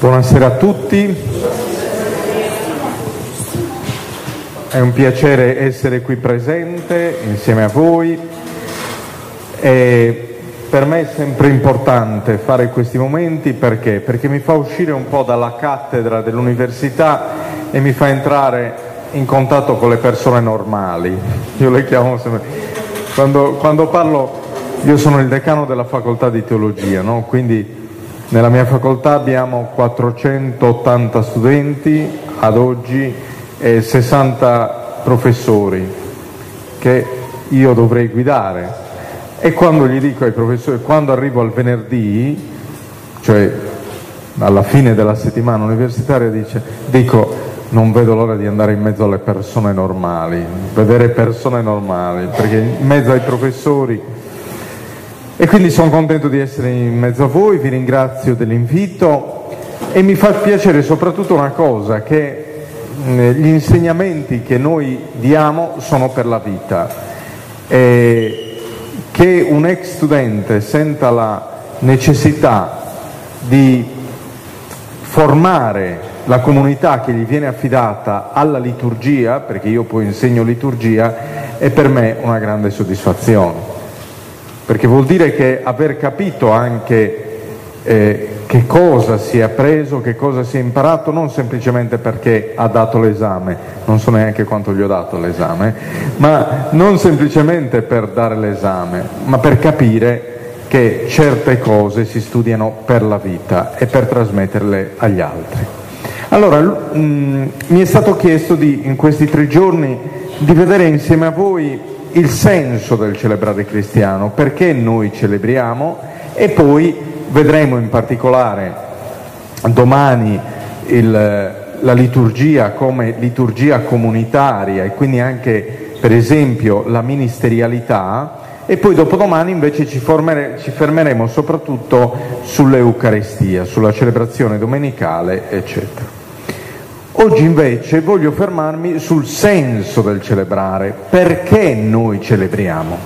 Buonasera a tutti, è un piacere essere qui presente insieme a voi. E per me è sempre importante fare questi momenti perché? Perché mi fa uscire un po' dalla cattedra dell'università e mi fa entrare in contatto con le persone normali. Io le chiamo sempre. Quando, quando parlo, io sono il decano della facoltà di teologia, no? quindi nella mia facoltà abbiamo 480 studenti ad oggi e 60 professori che io dovrei guidare. E quando gli dico ai professori, quando arrivo al venerdì, cioè alla fine della settimana universitaria, dice, dico non vedo l'ora di andare in mezzo alle persone normali, vedere persone normali, perché in mezzo ai professori e quindi sono contento di essere in mezzo a voi, vi ringrazio dell'invito e mi fa piacere soprattutto una cosa, che gli insegnamenti che noi diamo sono per la vita. E che un ex studente senta la necessità di formare la comunità che gli viene affidata alla liturgia, perché io poi insegno liturgia, è per me una grande soddisfazione perché vuol dire che aver capito anche eh, che cosa si è appreso, che cosa si è imparato, non semplicemente perché ha dato l'esame, non so neanche quanto gli ho dato l'esame, ma non semplicemente per dare l'esame, ma per capire che certe cose si studiano per la vita e per trasmetterle agli altri. Allora, mh, mm, mi è stato chiesto di, in questi tre giorni di vedere insieme a voi il senso del celebrare cristiano, perché noi celebriamo e poi vedremo in particolare domani il, la liturgia come liturgia comunitaria e quindi anche per esempio la ministerialità e poi dopodomani invece ci, formere, ci fermeremo soprattutto sull'Eucaristia, sulla celebrazione domenicale eccetera. Oggi invece voglio fermarmi sul senso del celebrare, perché noi celebriamo,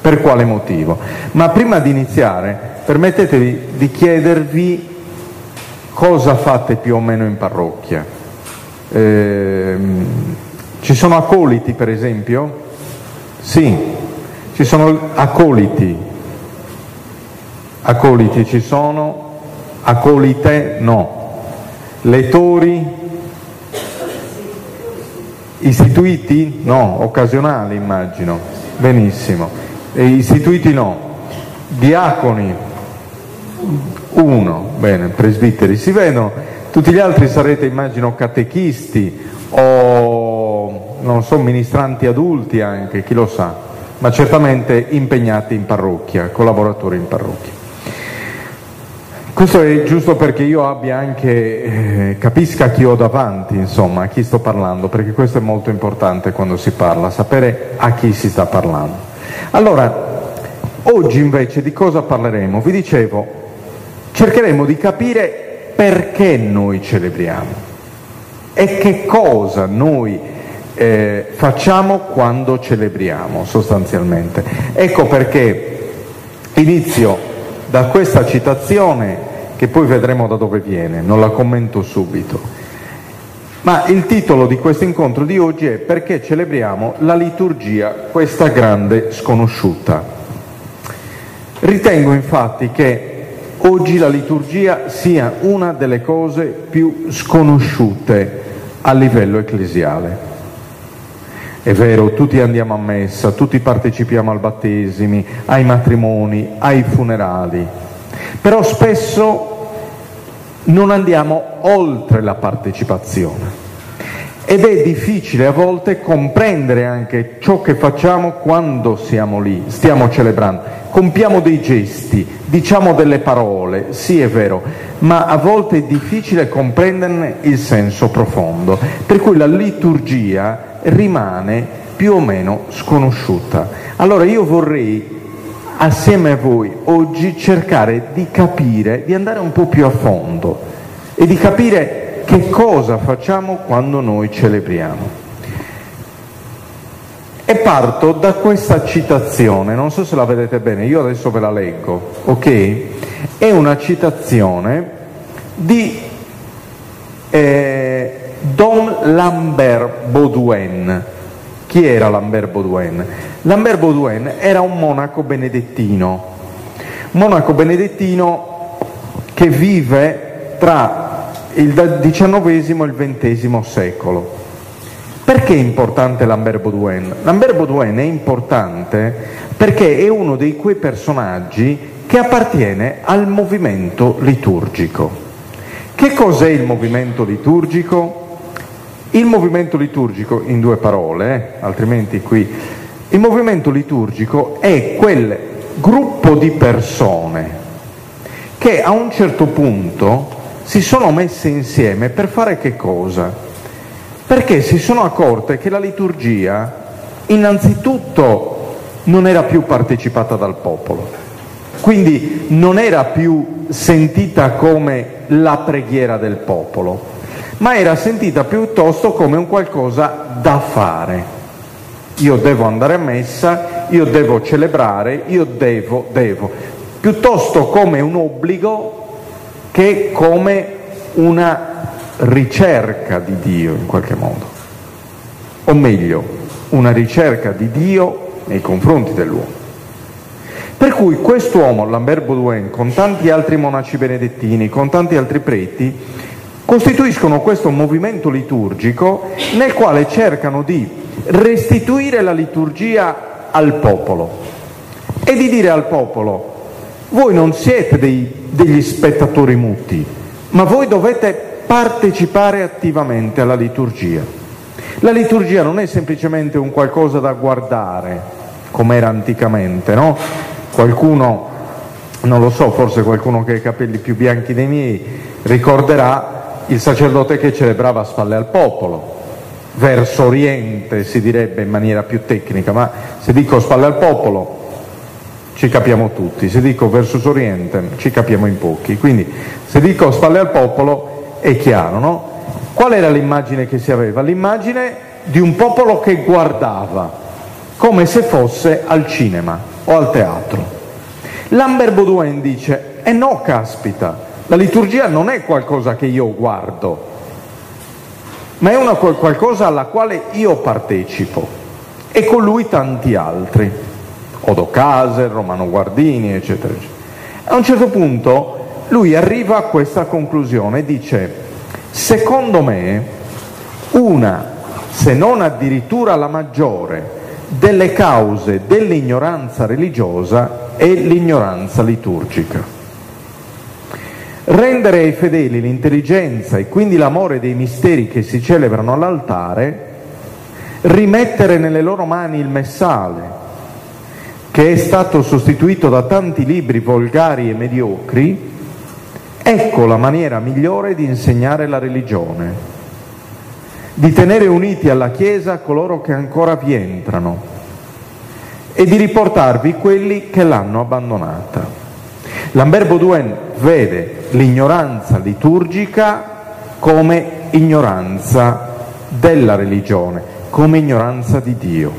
per quale motivo. Ma prima di iniziare permettetevi di chiedervi cosa fate più o meno in parrocchia. Eh, ci sono accoliti per esempio? Sì, ci sono accoliti. Accoliti ci sono, accolite no. Lettori Istituiti? No, occasionali immagino. Benissimo. E istituiti no. Diaconi? Uno. Bene, presbiteri si vedono. Tutti gli altri sarete immagino catechisti o non so, ministranti adulti anche, chi lo sa, ma certamente impegnati in parrocchia, collaboratori in parrocchia. Questo è giusto perché io abbia anche, eh, capisca chi ho davanti, insomma, a chi sto parlando, perché questo è molto importante quando si parla, sapere a chi si sta parlando. Allora, oggi invece di cosa parleremo? Vi dicevo, cercheremo di capire perché noi celebriamo e che cosa noi eh, facciamo quando celebriamo sostanzialmente. Ecco perché inizio da questa citazione che poi vedremo da dove viene, non la commento subito. Ma il titolo di questo incontro di oggi è Perché celebriamo la liturgia, questa grande sconosciuta. Ritengo infatti che oggi la liturgia sia una delle cose più sconosciute a livello ecclesiale. È vero, tutti andiamo a messa, tutti partecipiamo al battesimi, ai matrimoni, ai funerali, però spesso non andiamo oltre la partecipazione. Ed è difficile a volte comprendere anche ciò che facciamo quando siamo lì, stiamo celebrando. Compiamo dei gesti, diciamo delle parole, sì è vero, ma a volte è difficile comprenderne il senso profondo, per cui la liturgia rimane più o meno sconosciuta. Allora io vorrei assieme a voi oggi cercare di capire, di andare un po' più a fondo e di capire che cosa facciamo quando noi celebriamo. E parto da questa citazione, non so se la vedete bene, io adesso ve la leggo, ok? È una citazione di eh, Dom Lambert Baudouin. Chi era Lambert Baudouin? Lambert Baudouin era un monaco benedettino, monaco benedettino che vive tra il XIX e il XX secolo. Perché è importante Lambert Baudouin? Lambert Baudouin è importante perché è uno di quei personaggi che appartiene al movimento liturgico. Che cos'è il movimento liturgico? Il movimento liturgico, in due parole, eh, altrimenti qui, il movimento liturgico è quel gruppo di persone che a un certo punto si sono messe insieme per fare che cosa? perché si sono accorte che la liturgia innanzitutto non era più partecipata dal popolo, quindi non era più sentita come la preghiera del popolo, ma era sentita piuttosto come un qualcosa da fare. Io devo andare a messa, io devo celebrare, io devo, devo, piuttosto come un obbligo che come una ricerca di Dio in qualche modo, o meglio, una ricerca di Dio nei confronti dell'uomo. Per cui quest'uomo, Lambert Baudouin, con tanti altri monaci benedettini, con tanti altri preti, costituiscono questo movimento liturgico nel quale cercano di restituire la liturgia al popolo e di dire al popolo, voi non siete dei, degli spettatori muti, ma voi dovete partecipare attivamente alla liturgia. La liturgia non è semplicemente un qualcosa da guardare, come era anticamente, no? Qualcuno, non lo so, forse qualcuno che ha i capelli più bianchi dei miei, ricorderà il sacerdote che celebrava a spalle al popolo, verso oriente si direbbe in maniera più tecnica, ma se dico spalle al popolo ci capiamo tutti, se dico verso oriente ci capiamo in pochi, quindi se dico spalle al popolo è chiaro, no? Qual era l'immagine che si aveva? L'immagine di un popolo che guardava, come se fosse al cinema o al teatro. Lambert Baudouin dice, e eh no caspita, la liturgia non è qualcosa che io guardo, ma è una qualcosa alla quale io partecipo e con lui tanti altri, Odo Caser, Romano Guardini, eccetera, eccetera. A un certo punto lui arriva a questa conclusione, dice, secondo me una, se non addirittura la maggiore, delle cause dell'ignoranza religiosa è l'ignoranza liturgica. Rendere ai fedeli l'intelligenza e quindi l'amore dei misteri che si celebrano all'altare, rimettere nelle loro mani il messale, che è stato sostituito da tanti libri volgari e mediocri, Ecco la maniera migliore di insegnare la religione, di tenere uniti alla Chiesa coloro che ancora vi entrano e di riportarvi quelli che l'hanno abbandonata. Lambert Baudouin vede l'ignoranza liturgica come ignoranza della religione, come ignoranza di Dio.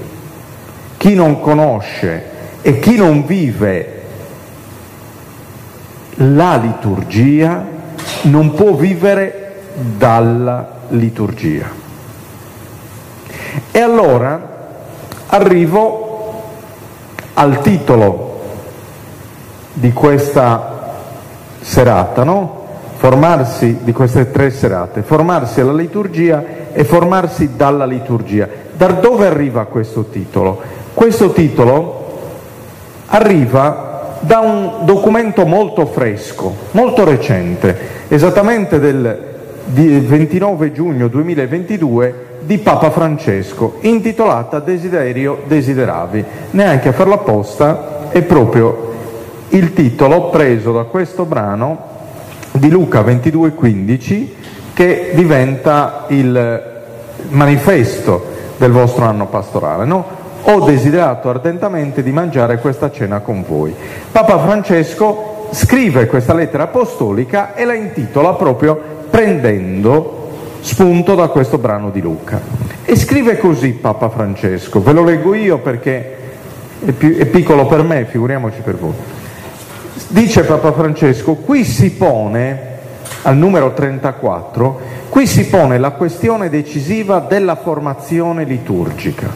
Chi non conosce e chi non vive la liturgia non può vivere dalla liturgia. E allora arrivo al titolo di questa serata, no? Formarsi di queste tre serate, formarsi alla liturgia e formarsi dalla liturgia. Da dove arriva questo titolo? Questo titolo arriva da un documento molto fresco, molto recente, esattamente del 29 giugno 2022 di Papa Francesco, intitolata Desiderio Desideravi. Neanche a farla apposta, è proprio il titolo preso da questo brano di Luca 22,15 che diventa il manifesto del vostro anno pastorale. No? ho desiderato ardentemente di mangiare questa cena con voi. Papa Francesco scrive questa lettera apostolica e la intitola proprio prendendo spunto da questo brano di Luca. E scrive così Papa Francesco, ve lo leggo io perché è, più, è piccolo per me, figuriamoci per voi. Dice Papa Francesco, qui si pone al numero 34, qui si pone la questione decisiva della formazione liturgica.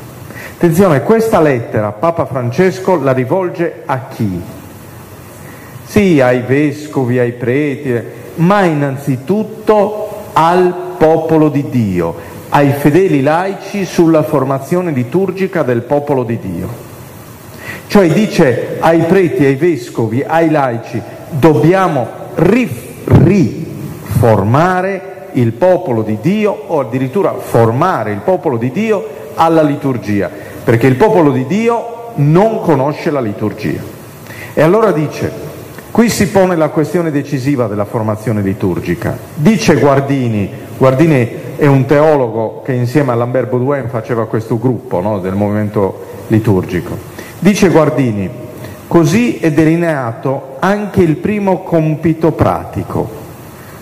Attenzione, questa lettera Papa Francesco la rivolge a chi? Sì, ai vescovi, ai preti, ma innanzitutto al popolo di Dio, ai fedeli laici sulla formazione liturgica del popolo di Dio. Cioè dice ai preti, ai vescovi, ai laici, dobbiamo riformare il popolo di Dio o addirittura formare il popolo di Dio alla liturgia, perché il popolo di Dio non conosce la liturgia. E allora dice, qui si pone la questione decisiva della formazione liturgica. Dice Guardini, Guardini è un teologo che insieme a Lambert Baudouin faceva questo gruppo no, del movimento liturgico. Dice Guardini, così è delineato anche il primo compito pratico.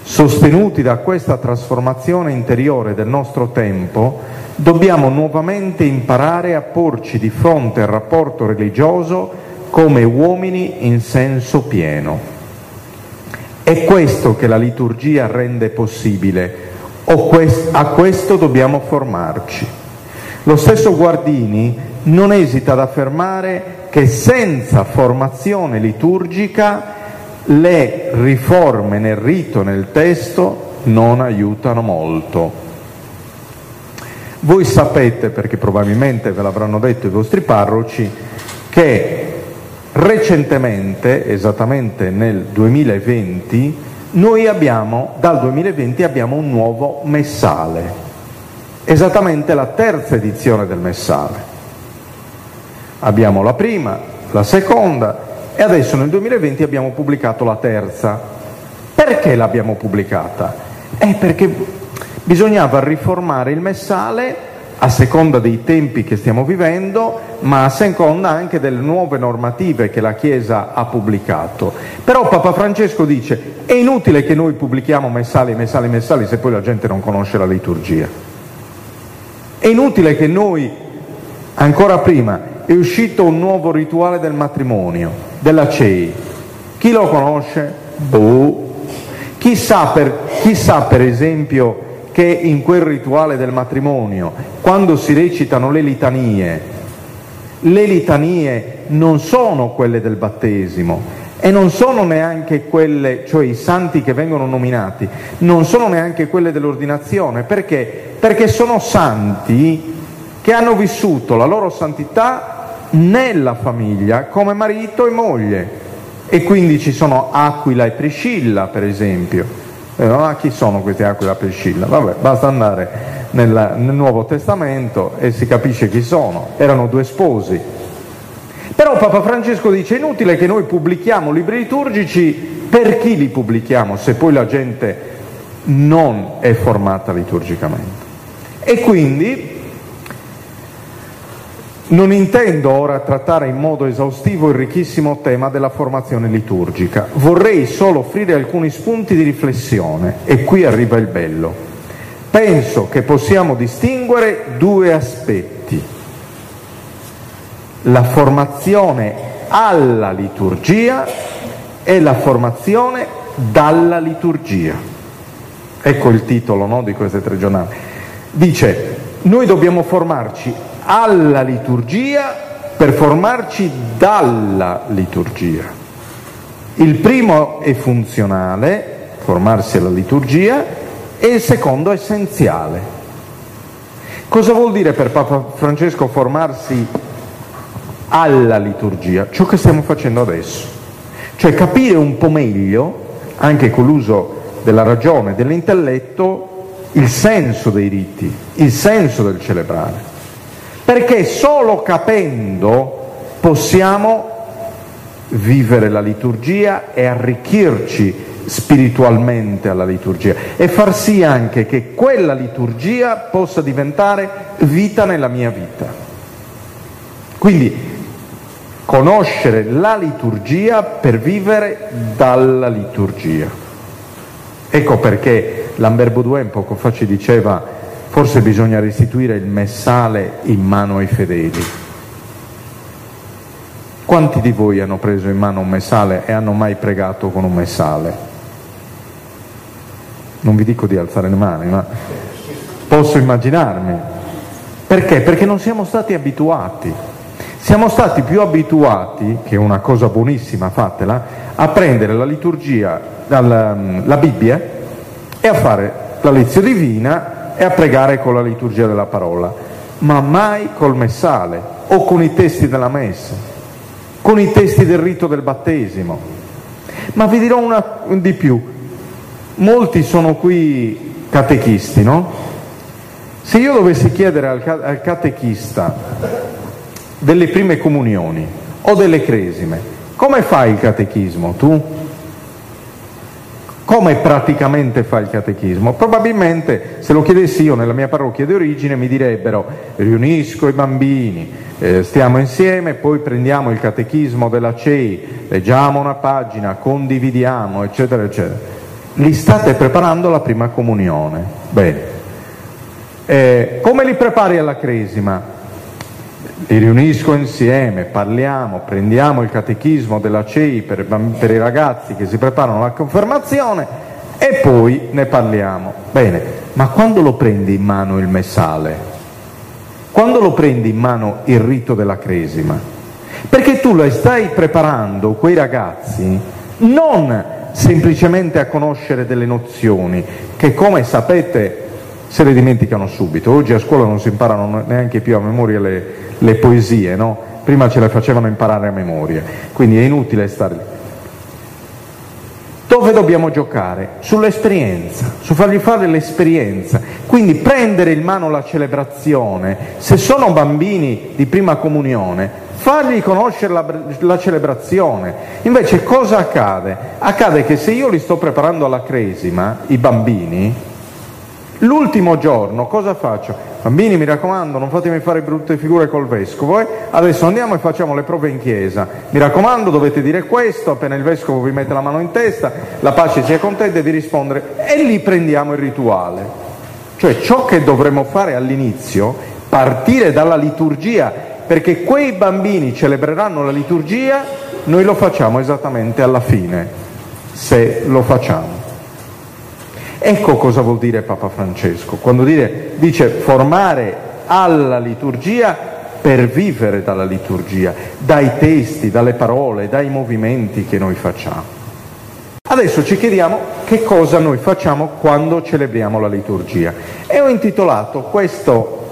Sostenuti da questa trasformazione interiore del nostro tempo, dobbiamo nuovamente imparare a porci di fronte al rapporto religioso come uomini in senso pieno. È questo che la liturgia rende possibile, a questo dobbiamo formarci. Lo stesso Guardini non esita ad affermare che senza formazione liturgica le riforme nel rito, nel testo, non aiutano molto. Voi sapete, perché probabilmente ve l'avranno detto i vostri parroci, che recentemente, esattamente nel 2020, noi abbiamo, dal 2020 abbiamo un nuovo messale, esattamente la terza edizione del messale. Abbiamo la prima, la seconda e adesso nel 2020 abbiamo pubblicato la terza. Perché l'abbiamo pubblicata? È perché bisognava riformare il messale a seconda dei tempi che stiamo vivendo, ma a seconda anche delle nuove normative che la Chiesa ha pubblicato. Però Papa Francesco dice è inutile che noi pubblichiamo messali, messali, messali se poi la gente non conosce la liturgia. È inutile che noi, ancora prima, è uscito un nuovo rituale del matrimonio, della CEI. Chi lo conosce? Boh. Chi sa, per, chi per esempio che in quel rituale del matrimonio, quando si recitano le litanie, le litanie non sono quelle del battesimo e non sono neanche quelle, cioè i santi che vengono nominati, non sono neanche quelle dell'ordinazione, perché? Perché sono santi che hanno vissuto la loro santità nella famiglia come marito e moglie. E quindi ci sono Aquila e Priscilla, per esempio. Eh, ah, chi sono questi Aquila e Priscilla? Vabbè, basta andare nel, nel Nuovo Testamento e si capisce chi sono. Erano due sposi. Però Papa Francesco dice inutile che noi pubblichiamo libri liturgici, per chi li pubblichiamo se poi la gente non è formata liturgicamente? E quindi non intendo ora trattare in modo esaustivo il ricchissimo tema della formazione liturgica, vorrei solo offrire alcuni spunti di riflessione e qui arriva il bello. Penso che possiamo distinguere due aspetti, la formazione alla liturgia e la formazione dalla liturgia. Ecco il titolo no, di queste tre giornate. Dice, noi dobbiamo formarci alla liturgia per formarci dalla liturgia. Il primo è funzionale, formarsi alla liturgia, e il secondo è essenziale. Cosa vuol dire per Papa Francesco formarsi alla liturgia? Ciò che stiamo facendo adesso. Cioè capire un po' meglio, anche con l'uso della ragione, dell'intelletto, il senso dei riti, il senso del celebrare perché solo capendo possiamo vivere la liturgia e arricchirci spiritualmente alla liturgia e far sì anche che quella liturgia possa diventare vita nella mia vita. Quindi conoscere la liturgia per vivere dalla liturgia. Ecco perché Lambert Baudouin poco fa ci diceva Forse bisogna restituire il messale in mano ai fedeli. Quanti di voi hanno preso in mano un messale e hanno mai pregato con un messale? Non vi dico di alzare le mani, ma posso immaginarmi. Perché? Perché non siamo stati abituati. Siamo stati più abituati, che è una cosa buonissima, fatela, a prendere la liturgia, la Bibbia e a fare la lezione divina e a pregare con la liturgia della parola, ma mai col messale o con i testi della messa, con i testi del rito del battesimo. Ma vi dirò una di più, molti sono qui catechisti, no? Se io dovessi chiedere al, catechista delle prime comunioni o delle cresime, come fai il catechismo tu? Come praticamente fa il catechismo? Probabilmente se lo chiedessi io nella mia parrocchia di origine mi direbbero riunisco i bambini, eh, stiamo insieme, poi prendiamo il catechismo della CEI, leggiamo una pagina, condividiamo, eccetera, eccetera. Li state preparando alla prima comunione. Bene. Eh, come li prepari alla cresima? Li riunisco insieme, parliamo, prendiamo il catechismo della CEI per, per, i ragazzi che si preparano alla confermazione e poi ne parliamo. Bene, ma quando lo prendi in mano il messale? Quando lo prendi in mano il rito della cresima? Perché tu lo stai preparando quei ragazzi non semplicemente a conoscere delle nozioni che come sapete se le dimenticano subito. Oggi a scuola non si imparano neanche più a memoria le, le poesie, no? Prima ce le facevano imparare a memoria, quindi è inutile stare lì. Dove dobbiamo giocare? Sull'esperienza, su fargli fare l'esperienza, quindi prendere in mano la celebrazione, se sono bambini di prima comunione, fargli conoscere la, la, celebrazione. Invece cosa accade? Accade che se io li sto preparando alla cresima, i bambini, L'ultimo giorno cosa faccio? Bambini mi raccomando non fatemi fare brutte figure col vescovo, eh? adesso andiamo e facciamo le prove in chiesa, mi raccomando dovete dire questo, appena il vescovo vi mette la mano in testa, la pace sia con te, devi rispondere e lì prendiamo il rituale. Cioè ciò che dovremmo fare all'inizio, partire dalla liturgia, perché quei bambini celebreranno la liturgia, noi lo facciamo esattamente alla fine, se lo facciamo. Ecco cosa vuol dire Papa Francesco, quando dire, dice formare alla liturgia per vivere dalla liturgia, dai testi, dalle parole, dai movimenti che noi facciamo. Adesso ci chiediamo che cosa noi facciamo quando celebriamo la liturgia. E ho intitolato questo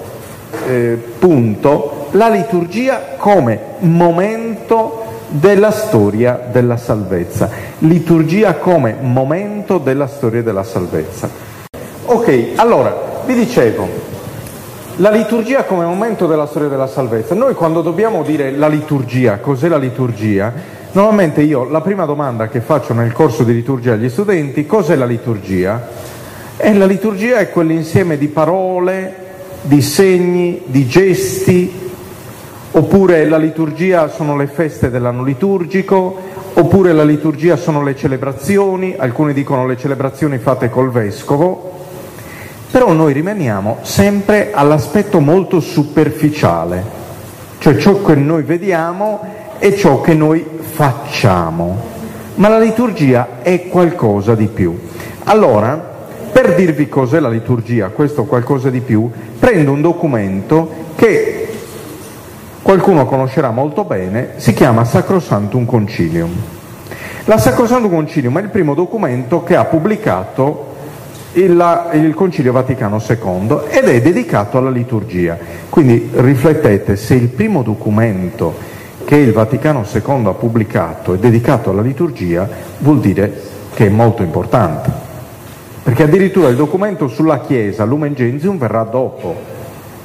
eh, punto La liturgia come momento della storia della salvezza. Liturgia come momento della storia della salvezza. Ok, allora, vi dicevo, la liturgia come momento della storia della salvezza. Noi quando dobbiamo dire la liturgia, cos'è la liturgia? Normalmente io la prima domanda che faccio nel corso di liturgia agli studenti, cos'è la liturgia? E la liturgia è quell'insieme di parole, di segni, di gesti, oppure la liturgia sono le feste dell'anno liturgico, oppure la liturgia sono le celebrazioni, alcuni dicono le celebrazioni fatte col vescovo, però noi rimaniamo sempre all'aspetto molto superficiale, cioè ciò che noi vediamo e ciò che noi facciamo. Ma la liturgia è qualcosa di più. Allora, per dirvi cos'è la liturgia, questo qualcosa di più, prendo un documento che qualcuno conoscerà molto bene, si chiama Sacrosantum Concilium. La Sacrosantum Concilium è il primo documento che ha pubblicato il, il, Concilio Vaticano II ed è dedicato alla liturgia. Quindi riflettete, se il primo documento che il Vaticano II ha pubblicato è dedicato alla liturgia, vuol dire che è molto importante. Perché addirittura il documento sulla Chiesa, Lumen Gentium, verrà dopo,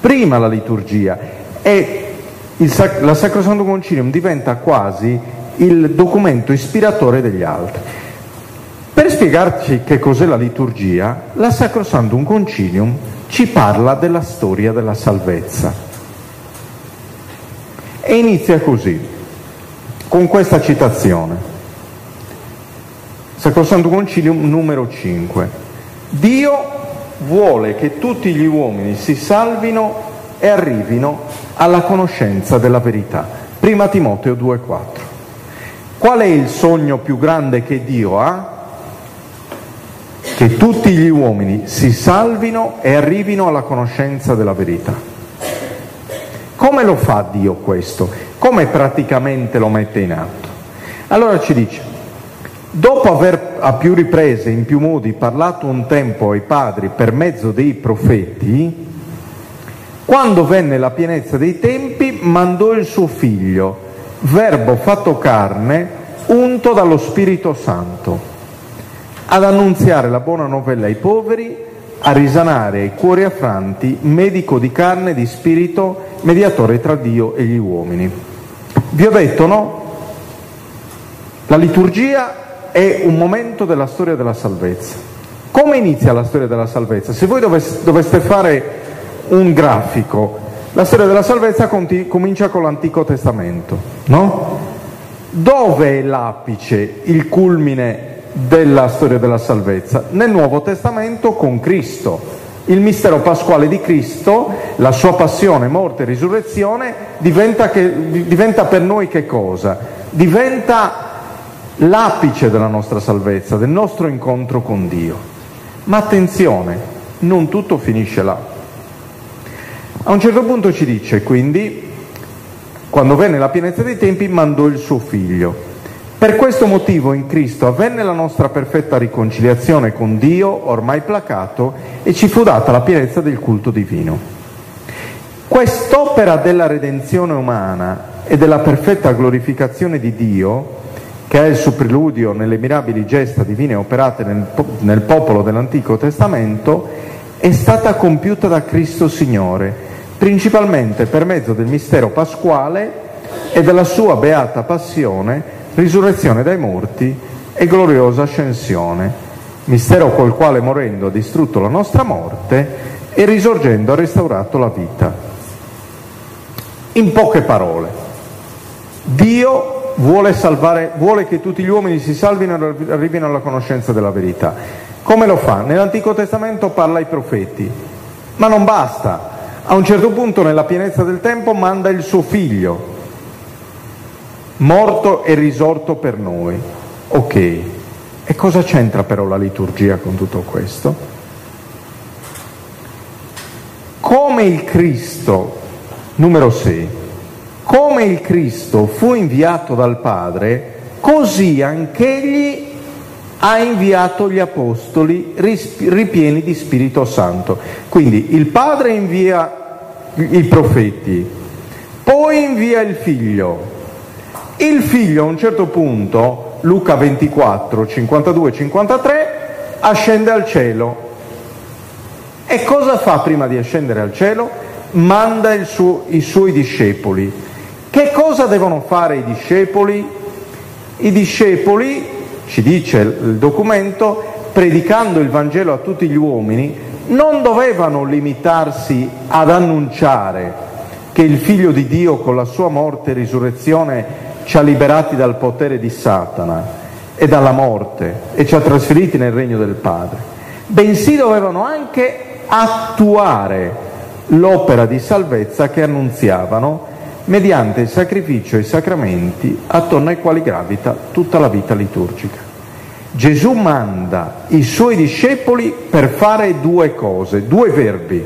prima la liturgia. E il, la Sacrosanto Concilium diventa quasi il documento ispiratore degli altri. Per spiegarci che cos'è la liturgia, la Sacrosantum Concilium ci parla della storia della salvezza. E inizia così, con questa citazione. Sacrosantum Concilium numero 5. Dio vuole che tutti gli uomini si salvino e arrivino alla conoscenza della verità. Prima Timoteo 2,4. Qual è il sogno più grande che Dio ha? che tutti gli uomini si salvino e arrivino alla conoscenza della verità. Come lo fa Dio questo? Come praticamente lo mette in atto? Allora ci dice, dopo aver a più riprese, in più modi, parlato un tempo ai padri per mezzo dei profeti, quando venne la pienezza dei tempi, mandò il suo figlio, verbo fatto carne, unto dallo Spirito Santo ad annunziare la buona novella ai poveri, a risanare i cuori affranti, medico di carne e di spirito, mediatore tra Dio e gli uomini. Vi ho detto, no? La liturgia è un momento della storia della salvezza. Come inizia la storia della salvezza? Se voi doveste fare un grafico, la storia della salvezza comincia con l'Antico Testamento, no? Dove è l'apice, il culmine della storia della salvezza? Nel Nuovo Testamento con Cristo. Il mistero pasquale di Cristo, la sua passione, morte e risurrezione, diventa, che, diventa per noi che cosa? Diventa l'apice della nostra salvezza, del nostro incontro con Dio. Ma attenzione, non tutto finisce là. A un certo punto ci dice, quindi, quando venne la pienezza dei tempi, mandò il suo figlio per questo motivo in Cristo avvenne la nostra perfetta riconciliazione con Dio, ormai placato, e ci fu data la pienezza del culto divino. Quest'opera della redenzione umana e della perfetta glorificazione di Dio, che è il suo preludio nelle mirabili gesta divine operate nel, nel popolo dell'Antico Testamento, è stata compiuta da Cristo Signore, principalmente per mezzo del mistero pasquale e della sua beata passione risurrezione dai morti e gloriosa ascensione, mistero col quale morendo ha distrutto la nostra morte e risorgendo ha restaurato la vita. In poche parole, Dio vuole, salvare, vuole che tutti gli uomini si salvino e arrivino alla conoscenza della verità. Come lo fa? Nell'Antico Testamento parla ai profeti, ma non basta. A un certo punto, nella pienezza del tempo, manda il suo figlio, morto e risorto per noi. Ok, e cosa c'entra però la liturgia con tutto questo? Come il Cristo, numero 6, come il Cristo fu inviato dal Padre, così anch'egli ha inviato gli apostoli ripieni di Spirito Santo. Quindi il Padre invia i profeti, poi invia il Figlio, il figlio a un certo punto, Luca 24, 52, 53, ascende al cielo. E cosa fa prima di ascendere al cielo? Manda suo, i suoi discepoli. Che cosa devono fare i discepoli? I discepoli, ci dice il documento, predicando il Vangelo a tutti gli uomini, non dovevano limitarsi ad annunciare che il figlio di Dio con la sua morte e risurrezione ci ha liberati dal potere di Satana e dalla morte e ci ha trasferiti nel regno del Padre, bensì dovevano anche attuare l'opera di salvezza che annunziavano mediante il sacrificio e i sacramenti attorno ai quali gravita tutta la vita liturgica. Gesù manda i suoi discepoli per fare due cose, due verbi.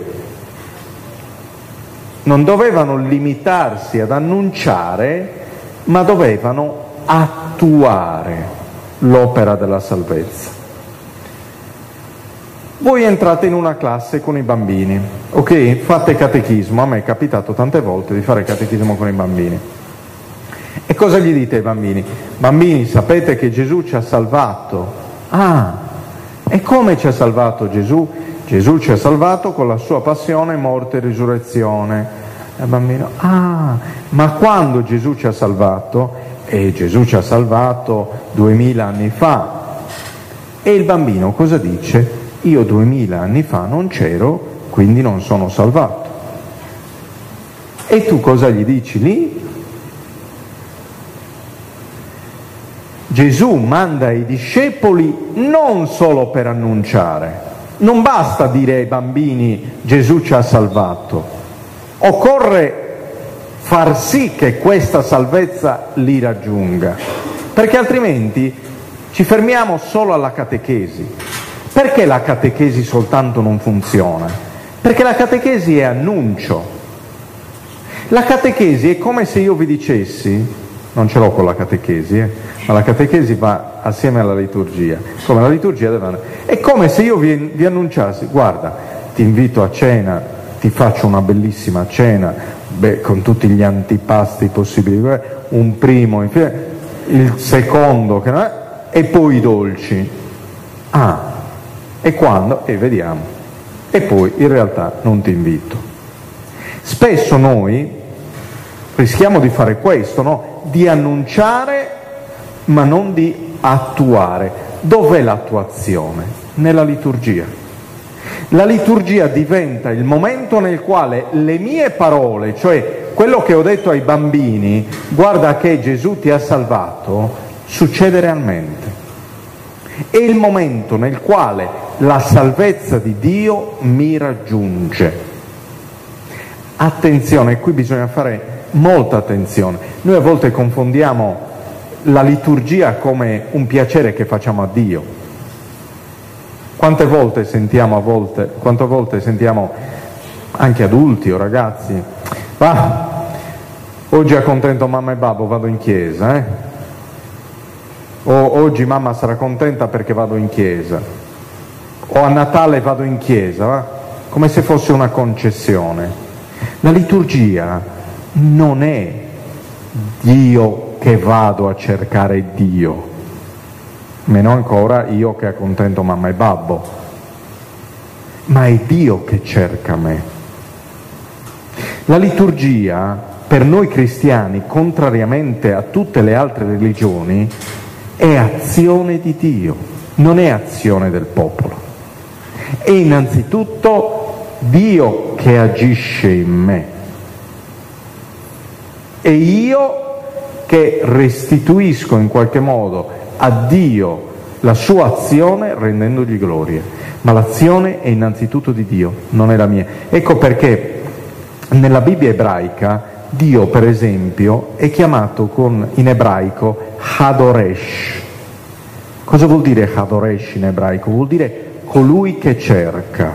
Non dovevano limitarsi ad annunciare ma dovevano attuare l'opera della salvezza. Voi entrate in una classe con i bambini, ok? Fate catechismo, a me è capitato tante volte di fare catechismo con i bambini. E cosa gli dite ai bambini? Bambini, sapete che Gesù ci ha salvato. Ah, e come ci ha salvato Gesù? Gesù ci ha salvato con la sua passione, morte e risurrezione. Il bambino, ah, ma quando Gesù ci ha salvato, e Gesù ci ha salvato duemila anni fa, e il bambino cosa dice? Io duemila anni fa non c'ero, quindi non sono salvato. E tu cosa gli dici lì? Gesù manda i discepoli non solo per annunciare, non basta dire ai bambini Gesù ci ha salvato, Occorre far sì che questa salvezza li raggiunga, perché altrimenti ci fermiamo solo alla catechesi, Perché la catechesi soltanto non funziona? Perché la catechesi è annuncio. La catechesi è come se io vi dicessi, non ce l'ho con la catechesi, eh, ma la catechesi va assieme alla liturgia, come la liturgia deve andare. È come se io vi, vi annunciassi, guarda, ti invito a cena, ti faccio una bellissima cena, beh, con tutti gli antipasti possibili, un primo, il secondo, e poi i dolci. Ah, e quando? E vediamo. E poi in realtà non ti invito. Spesso noi rischiamo di fare questo, no? di annunciare ma non di attuare. Dov'è l'attuazione? Nella liturgia. La liturgia diventa il momento nel quale le mie parole, cioè quello che ho detto ai bambini, guarda che Gesù ti ha salvato, succede realmente. È il momento nel quale la salvezza di Dio mi raggiunge. Attenzione, qui bisogna fare molta attenzione. Noi a volte confondiamo la liturgia come un piacere che facciamo a Dio. Quante volte sentiamo, a volte, quante volte sentiamo anche adulti o ragazzi, va, oggi accontento mamma e babbo, vado in chiesa, eh? O oggi mamma sarà contenta perché vado in chiesa, o a Natale vado in chiesa, va? come se fosse una concessione. La liturgia non è Dio che vado a cercare Dio, meno ancora io che accontento mamma e babbo, ma è Dio che cerca me. La liturgia per noi cristiani, contrariamente a tutte le altre religioni, è azione di Dio, non è azione del popolo. È innanzitutto Dio che agisce in me e io che restituisco in qualche modo a Dio la sua azione rendendogli gloria. Ma l'azione è innanzitutto di Dio, non è la mia. Ecco perché nella Bibbia ebraica Dio, per esempio, è chiamato con, in ebraico Hadoresh. Cosa vuol dire Hadoresh in ebraico? Vuol dire colui che cerca.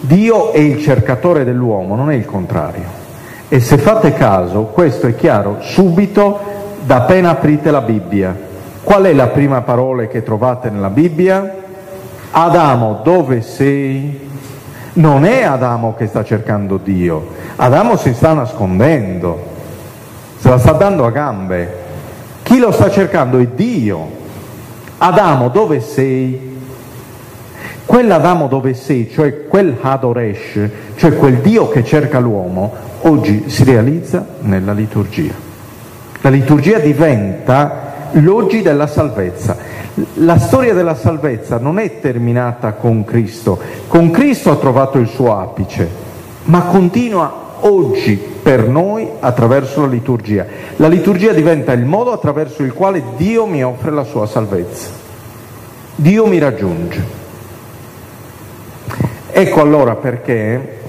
Dio è il cercatore dell'uomo, non è il contrario. E se fate caso, questo è chiaro subito da appena aprite la Bibbia. Qual è la prima parola che trovate nella Bibbia? Adamo, dove sei? Non è Adamo che sta cercando Dio, Adamo si sta nascondendo, se la sta dando a gambe. Chi lo sta cercando è Dio. Adamo, dove sei? Quell'Adamo dove sei, cioè quel Hadoresh, cioè quel Dio che cerca l'uomo, oggi si realizza nella liturgia. La liturgia diventa l'oggi della salvezza. La storia della salvezza non è terminata con Cristo, con Cristo ha trovato il suo apice, ma continua oggi per noi attraverso la liturgia. La liturgia diventa il modo attraverso il quale Dio mi offre la sua salvezza. Dio mi raggiunge. Ecco allora perché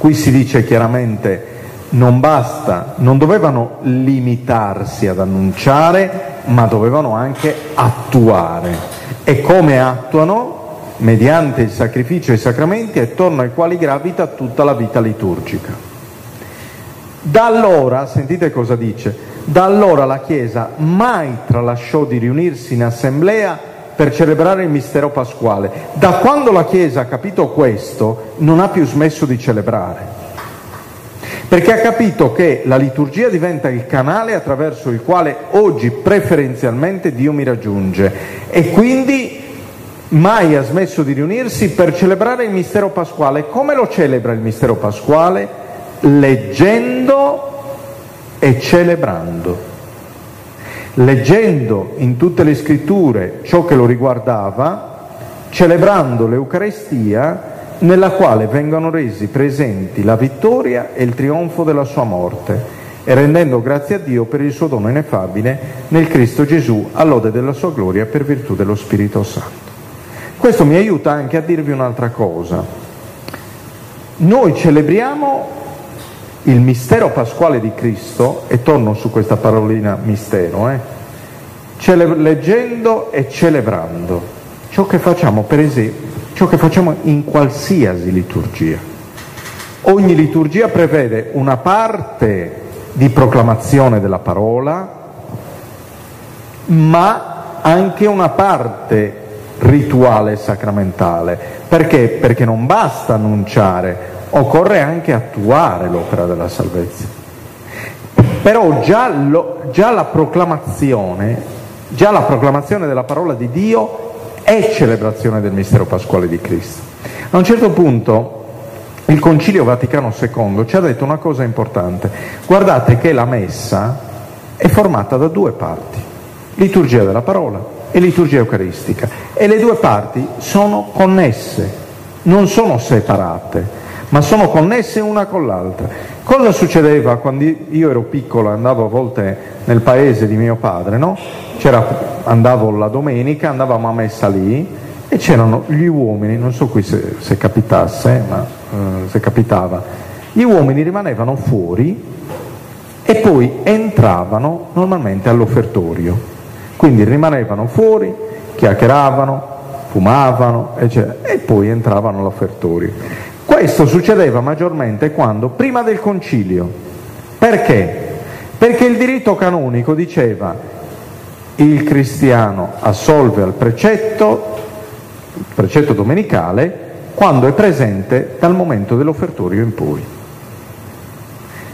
Qui si dice chiaramente non basta, non dovevano limitarsi ad annunciare, ma dovevano anche attuare. E come attuano? Mediante il sacrificio e i sacramenti attorno ai quali gravita tutta la vita liturgica. Da allora, sentite cosa dice, da allora la Chiesa mai tralasciò di riunirsi in assemblea per celebrare il mistero pasquale. Da quando la Chiesa ha capito questo, non ha più smesso di celebrare. Perché ha capito che la liturgia diventa il canale attraverso il quale oggi preferenzialmente Dio mi raggiunge e quindi mai ha smesso di riunirsi per celebrare il mistero pasquale. Come lo celebra il mistero pasquale? Leggendo e celebrando leggendo in tutte le scritture ciò che lo riguardava, celebrando l'Eucarestia nella quale vengono resi presenti la vittoria e il trionfo della sua morte e rendendo grazie a Dio per il suo dono ineffabile nel Cristo Gesù, all'ode della sua gloria per virtù dello Spirito Santo. Questo mi aiuta anche a dirvi un'altra cosa. Noi celebriamo il mistero pasquale di Cristo, e torno su questa parolina mistero, eh, cele- leggendo e celebrando. ciò che facciamo, per esempio, ciò che facciamo in qualsiasi liturgia. Ogni liturgia prevede una parte di proclamazione della parola, ma anche una parte rituale sacramentale. Perché? Perché non basta annunciare, occorre anche attuare l'opera della salvezza. Però già, lo, già, la proclamazione, già la proclamazione della parola di Dio è celebrazione del mistero pasquale di Cristo. A un certo punto il Concilio Vaticano II ci ha detto una cosa importante. Guardate che la messa è formata da due parti, liturgia della parola e liturgia eucaristica, e le due parti sono connesse, non sono separate, ma sono connesse una con l'altra. Cosa succedeva quando io ero piccolo e andavo a volte nel paese di mio padre, no? andavo la domenica, andavamo a messa lì e c'erano gli uomini, non so qui se, se capitasse, ma eh, se capitava, gli uomini rimanevano fuori e poi entravano normalmente all'offertorio. Quindi rimanevano fuori, chiacchieravano, fumavano, eccetera, e poi entravano all'offertorio. Questo succedeva maggiormente quando, prima del concilio. Perché? Perché il diritto canonico diceva il cristiano assolve al precetto, precetto domenicale, quando è presente dal momento dell'offertorio in poi.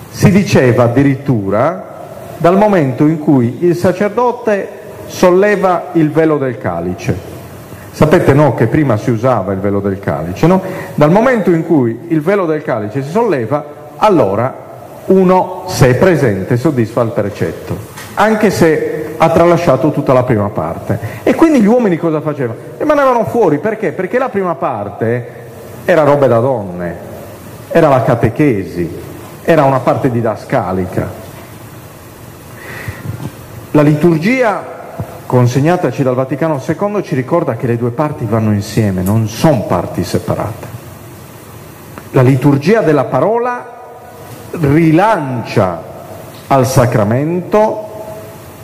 Si diceva addirittura dal momento in cui il sacerdote solleva il velo del calice. Sapete no, che prima si usava il velo del calice, no? Dal momento in cui il velo del calice si solleva, allora uno, se è presente, soddisfa il precetto, anche se ha tralasciato tutta la prima parte. E quindi gli uomini cosa facevano? Rimanevano fuori, perché? Perché la prima parte era roba da donne, era la catechesi, era una parte didascalica. La liturgia consegnataci dal Vaticano II ci ricorda che le due parti vanno insieme, non sono parti separate. La liturgia della parola rilancia al sacramento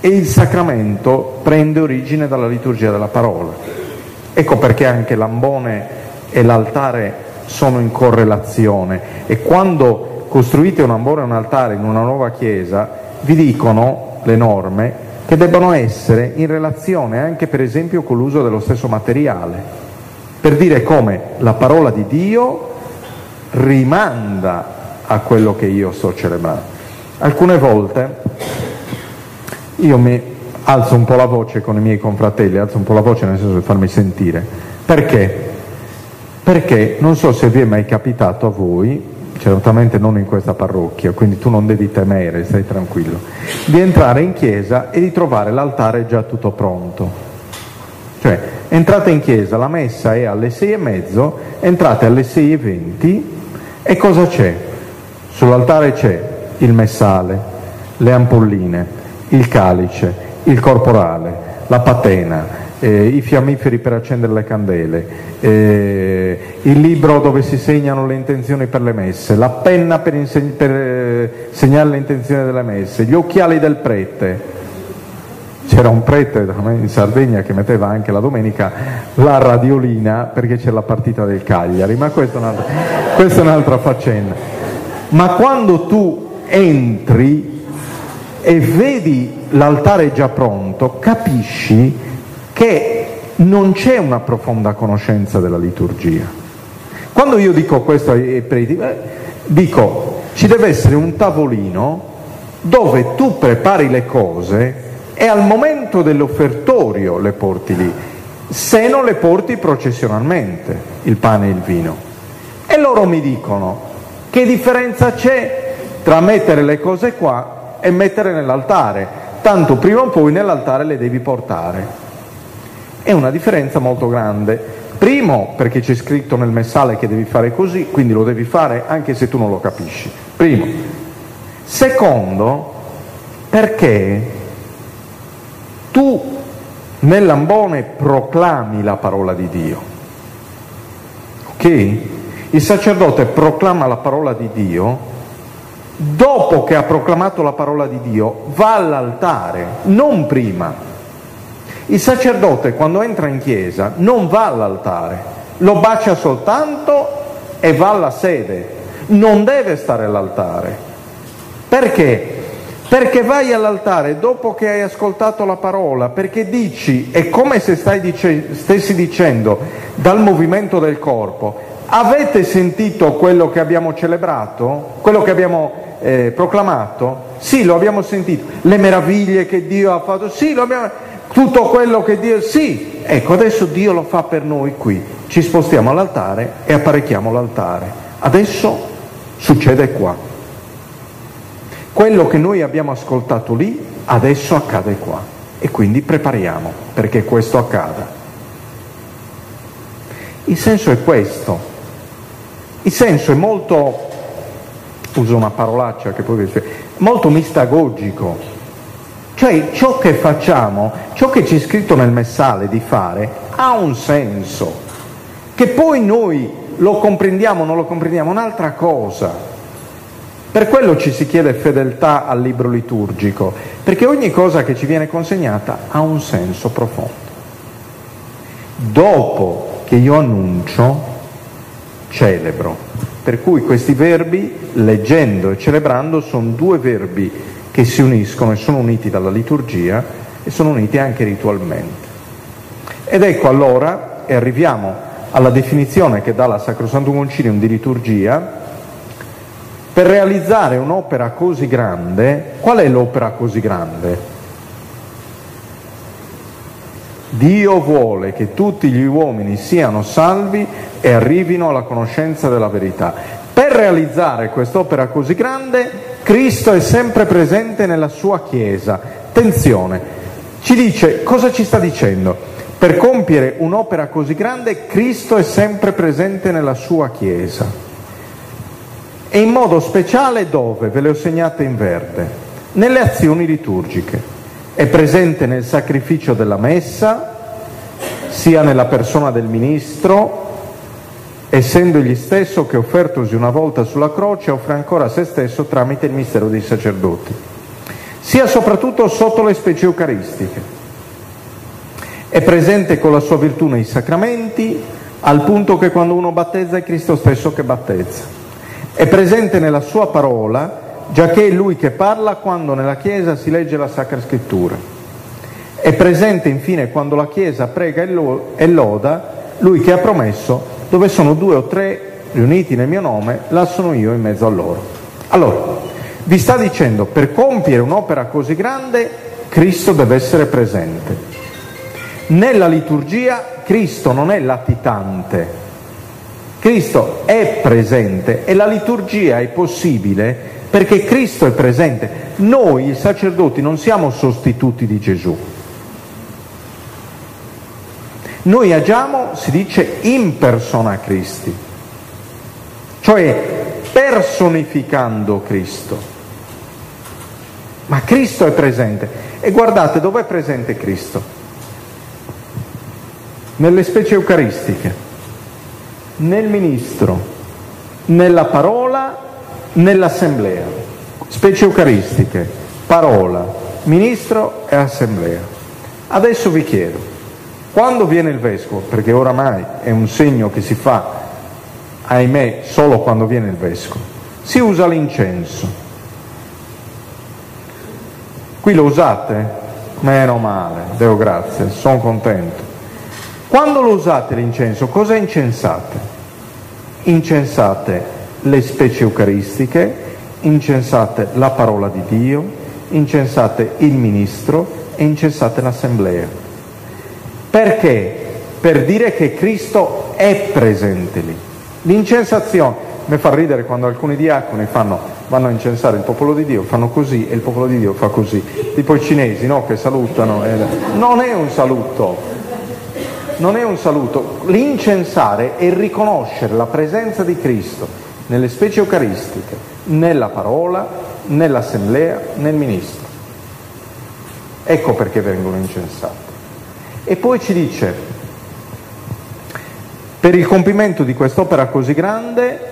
e il sacramento prende origine dalla liturgia della parola. Ecco perché anche l'ambone e l'altare sono in correlazione e quando costruite un ambone e un altare in una nuova chiesa vi dicono le norme che debbano essere in relazione anche per esempio con l'uso dello stesso materiale, per dire come la parola di Dio rimanda a quello che io sto celebrando. Alcune volte io mi alzo un po' la voce con i miei confratelli, alzo un po' la voce nel senso di farmi sentire. Perché? Perché non so se vi è mai capitato a voi, certamente non in questa parrocchia, quindi tu non devi temere, stai tranquillo, di entrare in chiesa e di trovare l'altare già tutto pronto. Cioè, entrate in chiesa, la messa è alle sei e mezzo, entrate alle sei e venti e cosa c'è? Sull'altare c'è il messale, le ampolline, il calice, il corporale, la patena, eh, i fiammiferi per accendere le candele, eh, il libro dove si segnano le intenzioni per le messe, la penna per, inseg- per eh, segnare le intenzioni delle messe, gli occhiali del prete. C'era un prete in Sardegna che metteva anche la domenica la radiolina perché c'è la partita del Cagliari, ma questa è un'altra, questa è un'altra faccenda. Ma quando tu entri e vedi l'altare già pronto, capisci che non c'è una profonda conoscenza della liturgia. Quando io dico questo ai preti, dico ci deve essere un tavolino dove tu prepari le cose e al momento dell'offertorio le porti lì, se non le porti processionalmente, il pane e il vino. E loro mi dicono, che differenza c'è tra mettere le cose qua e mettere nell'altare? Tanto prima o poi nell'altare le devi portare. È una differenza molto grande. Primo, perché c'è scritto nel messale che devi fare così, quindi lo devi fare anche se tu non lo capisci. Primo. Secondo, perché tu nell'ambone proclami la parola di Dio. Ok? Il sacerdote proclama la parola di Dio, dopo che ha proclamato la parola di Dio va all'altare, non prima. Il sacerdote quando entra in chiesa non va all'altare, lo bacia soltanto e va alla sede, non deve stare all'altare. Perché? Perché vai all'altare dopo che hai ascoltato la parola, perché dici, è come se dice, stessi dicendo dal movimento del corpo, avete sentito quello che abbiamo celebrato? Quello che abbiamo eh, proclamato? Sì, lo abbiamo sentito. Le meraviglie che Dio ha fatto? Sì, lo abbiamo... Tutto quello che Dio... Sì, ecco, adesso Dio lo fa per noi qui. Ci spostiamo all'altare e apparecchiamo l'altare. Adesso succede qua. Quello che noi abbiamo ascoltato lì adesso accade qua e quindi prepariamo perché questo accada. Il senso è questo. Il senso è molto, uso una parolaccia che poi molto mistagogico. Cioè ciò che facciamo, ciò che ci è scritto nel messale di fare, ha un senso. Che poi noi lo comprendiamo o non lo comprendiamo, è un'altra cosa. Per quello ci si chiede fedeltà al libro liturgico, perché ogni cosa che ci viene consegnata ha un senso profondo. Dopo che io annuncio, celebro. Per cui questi verbi, leggendo e celebrando, sono due verbi che si uniscono e sono uniti dalla liturgia e sono uniti anche ritualmente. Ed ecco allora, e arriviamo alla definizione che dà la Sacrosantum Concilium di liturgia, per realizzare un'opera così grande, qual è l'opera così grande? Dio vuole che tutti gli uomini siano salvi e arrivino alla conoscenza della verità. Per realizzare quest'opera così grande, Cristo è sempre presente nella sua Chiesa. Attenzione, ci dice, cosa ci sta dicendo? Per compiere un'opera così grande, Cristo è sempre presente nella sua Chiesa. E in modo speciale dove? Ve le ho segnate in verde. Nelle azioni liturgiche. È presente nel sacrificio della messa, sia nella persona del ministro, essendo egli stesso che offertosi una volta sulla croce offre ancora a se stesso tramite il mistero dei sacerdoti, sia soprattutto sotto le specie eucaristiche. È presente con la sua virtù nei sacramenti, al punto che quando uno battezza è Cristo stesso che battezza. È presente nella sua parola, già che è lui che parla quando nella Chiesa si legge la Sacra Scrittura. È presente infine quando la Chiesa prega e loda lui che ha promesso, dove sono due o tre riuniti nel mio nome, là sono io in mezzo a loro. Allora, vi sta dicendo, per compiere un'opera così grande, Cristo deve essere presente. Nella liturgia Cristo non è latitante, Cristo è presente e la liturgia è possibile perché Cristo è presente. Noi, i sacerdoti, non siamo sostituti di Gesù. Noi agiamo, si dice, in persona Cristi, cioè personificando Cristo. Ma Cristo è presente. E guardate dov'è presente Cristo? Nelle specie eucaristiche nel ministro, nella parola, nell'assemblea, specie eucaristiche, parola, ministro e assemblea. Adesso vi chiedo, quando viene il vescovo, perché oramai è un segno che si fa, ahimè, solo quando viene il vescovo, si usa l'incenso. Qui lo usate? Meno male, Deo grazie, sono contento. Quando lo usate l'incenso, cosa incensate? Incensate le specie eucaristiche, incensate la parola di Dio, incensate il ministro e incensate l'assemblea. Perché? Per dire che Cristo è presente lì. L'incensazione, mi fa ridere quando alcuni diaconi fanno, vanno a incensare il popolo di Dio, fanno così e il popolo di Dio fa così, tipo i cinesi no? che salutano. Eh. Non è un saluto, non è un saluto, l'incensare è riconoscere la presenza di Cristo nelle specie eucaristiche, nella parola, nell'assemblea, nel ministro. Ecco perché vengono incensate. E poi ci dice, per il compimento di quest'opera così grande,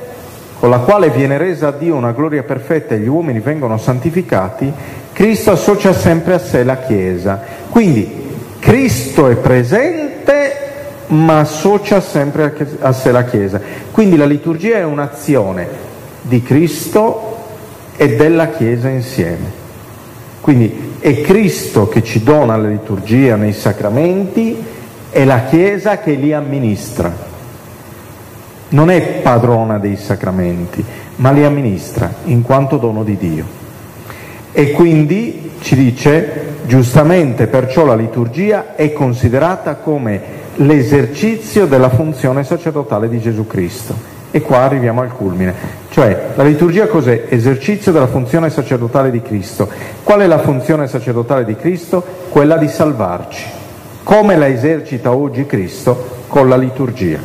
con la quale viene resa a Dio una gloria perfetta e gli uomini vengono santificati, Cristo associa sempre a sé la Chiesa. Quindi Cristo è presente ma associa sempre a sé la Chiesa. Quindi la liturgia è un'azione di Cristo e della Chiesa insieme. Quindi è Cristo che ci dona la liturgia nei sacramenti e la Chiesa che li amministra. Non è padrona dei sacramenti, ma li amministra in quanto dono di Dio. E quindi ci dice, giustamente perciò la liturgia è considerata come l'esercizio della funzione sacerdotale di Gesù Cristo. E qua arriviamo al culmine. Cioè, la liturgia cos'è? Esercizio della funzione sacerdotale di Cristo. Qual è la funzione sacerdotale di Cristo? Quella di salvarci. Come la esercita oggi Cristo? Con la liturgia.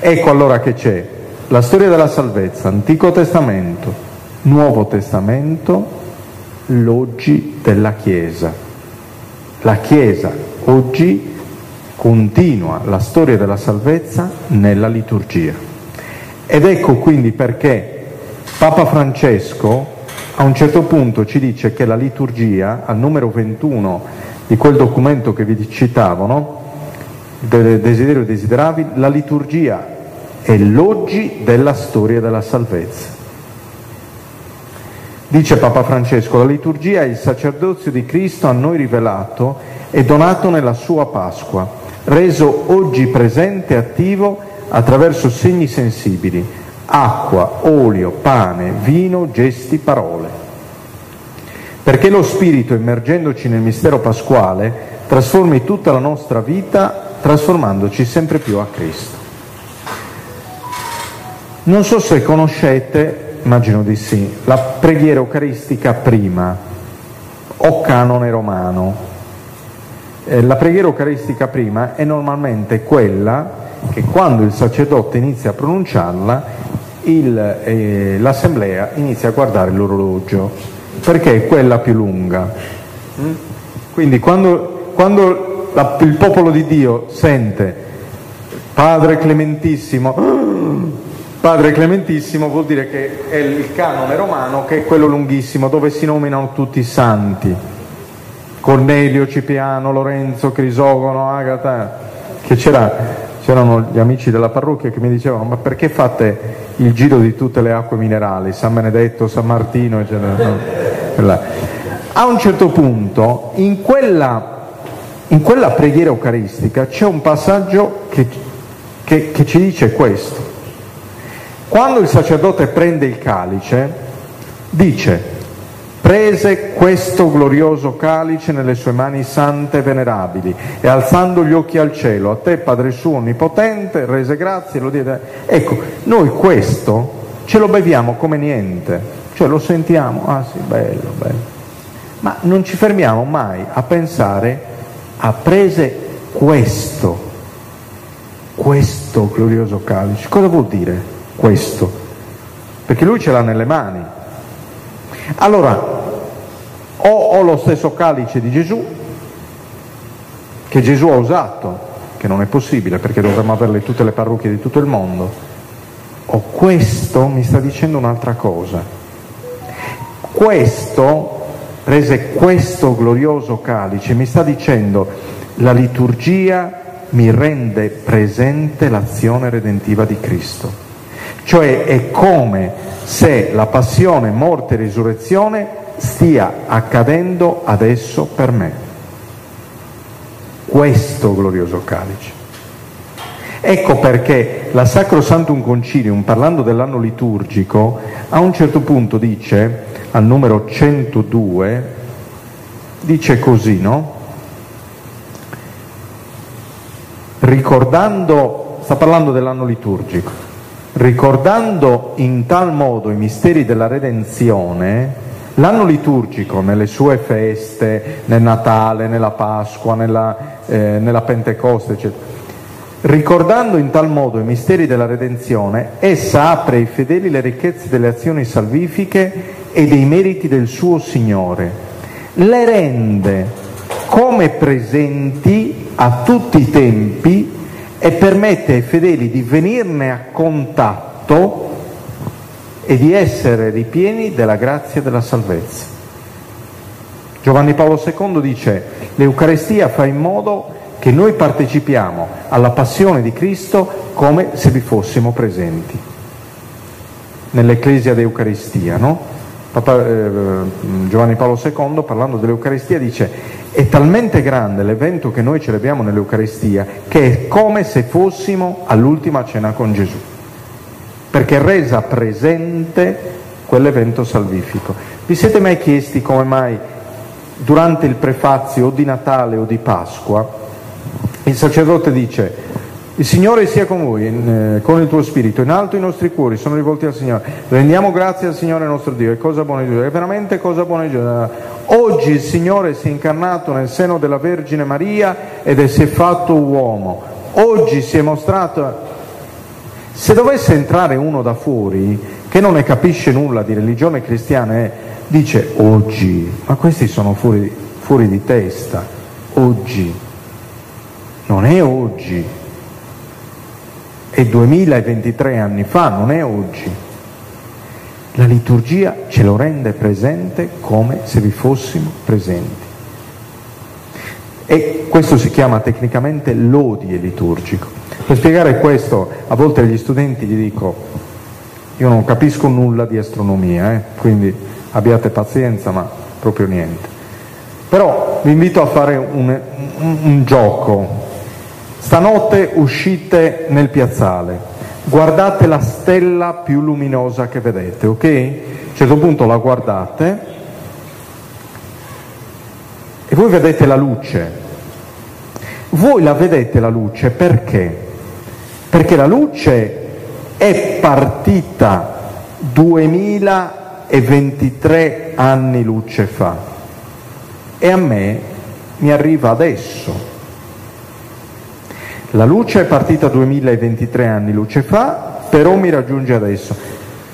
Ecco allora che c'è la storia della salvezza, Antico Testamento, Nuovo Testamento, l'oggi della Chiesa. La Chiesa oggi continua la storia della salvezza nella liturgia. Ed ecco quindi perché Papa Francesco a un certo punto ci dice che la liturgia, al numero 21 di quel documento che vi citavano, Desiderio e Desideravi, la liturgia è l'oggi della storia della salvezza. Dice Papa Francesco, la liturgia è il sacerdozio di Cristo a noi rivelato e donato nella sua Pasqua, reso oggi presente e attivo attraverso segni sensibili, acqua, olio, pane, vino, gesti, parole. Perché lo Spirito, immergendoci nel mistero pasquale, trasformi tutta la nostra vita trasformandoci sempre più a Cristo. Non so se conoscete, immagino di sì, la preghiera eucaristica prima o canone romano. Eh, la preghiera eucaristica prima è normalmente quella che quando il sacerdote inizia a pronunciarla, il, eh, l'assemblea inizia a guardare l'orologio, perché è quella più lunga. Mm? Quindi quando, quando la, il popolo di Dio sente Padre Clementissimo, Padre Clementissimo vuol dire che è il canone romano che è quello lunghissimo dove si nominano tutti i santi. Cornelio, Cipriano, Lorenzo, Crisogono, Agata, che c'era c'erano gli amici della parrocchia che mi dicevano ma perché fate il giro di tutte le acque minerali, San Benedetto, San Martino, eccetera. A un certo punto, in quella, in quella preghiera eucaristica c'è un passaggio che, che, che ci dice questo. Quando il sacerdote prende il calice, dice prese questo glorioso calice nelle sue mani sante e venerabili e alzando gli occhi al cielo, a te Padre suo onnipotente, rese grazie e lo diede. Ecco, noi questo ce lo beviamo come niente, cioè lo sentiamo, ah sì, bello, bello, ma non ci fermiamo mai a pensare, a prese questo, questo glorioso calice. Cosa vuol dire questo? Perché lui ce l'ha nelle mani allora, o ho lo stesso calice di Gesù, che Gesù ha usato, che non è possibile perché dovremmo averle tutte le parrocchie di tutto il mondo, o questo mi sta dicendo un'altra cosa. Questo, prese questo glorioso calice, mi sta dicendo la liturgia mi rende presente l'azione redentiva di Cristo. Cioè è come se la passione, morte e risurrezione stia accadendo adesso per me. Questo glorioso calice. Ecco perché la Sacro Santum Concilium, parlando dell'anno liturgico, a un certo punto dice, al numero 102, dice così, no? Ricordando, sta parlando dell'anno liturgico, Ricordando in tal modo i misteri della redenzione, l'anno liturgico nelle sue feste, nel Natale, nella Pasqua, nella, eh, nella Pentecoste, eccetera, ricordando in tal modo i misteri della redenzione, essa apre ai fedeli le ricchezze delle azioni salvifiche e dei meriti del suo Signore, le rende come presenti a tutti i tempi e permette ai fedeli di venirne a contatto e di essere ripieni della grazia e della salvezza. Giovanni Paolo II dice l'Eucarestia fa in modo che noi partecipiamo alla passione di Cristo come se vi fossimo presenti. Nell'Ecclesia d'Eucaristia, no? Papa, eh, Giovanni Paolo II, parlando dell'Eucaristia, dice è talmente grande l'evento che noi celebriamo nell'Eucaristia che è come se fossimo all'ultima cena con Gesù, perché resa presente quell'evento salvifico. Vi siete mai chiesti come mai durante il prefazio o di Natale o di Pasqua il sacerdote dice, il Signore sia con voi, in, eh, con il tuo spirito, in alto i nostri cuori sono rivolti al Signore. Rendiamo grazie al Signore nostro Dio, è cosa buona di Dio, è veramente cosa buona di Dio. Oggi il Signore si è incarnato nel seno della Vergine Maria ed si è fatto uomo. Oggi si è mostrato... Se dovesse entrare uno da fuori che non ne capisce nulla di religione cristiana, eh, dice oggi, ma questi sono fuori, fuori di testa, oggi non è oggi, è 2023 anni fa, non è oggi. La liturgia ce lo rende presente come se vi fossimo presenti. E questo si chiama tecnicamente l'odie liturgico. Per spiegare questo, a volte agli studenti gli dico, io non capisco nulla di astronomia, eh? quindi abbiate pazienza, ma proprio niente. Però vi invito a fare un, un, un gioco, Stanotte uscite nel piazzale, guardate la stella più luminosa che vedete, ok? A un certo punto la guardate e voi vedete la luce. Voi la vedete la luce perché? Perché la luce è partita 2023 anni luce fa e a me mi arriva adesso la luce è partita 2023 anni luce fa, però mi raggiunge adesso.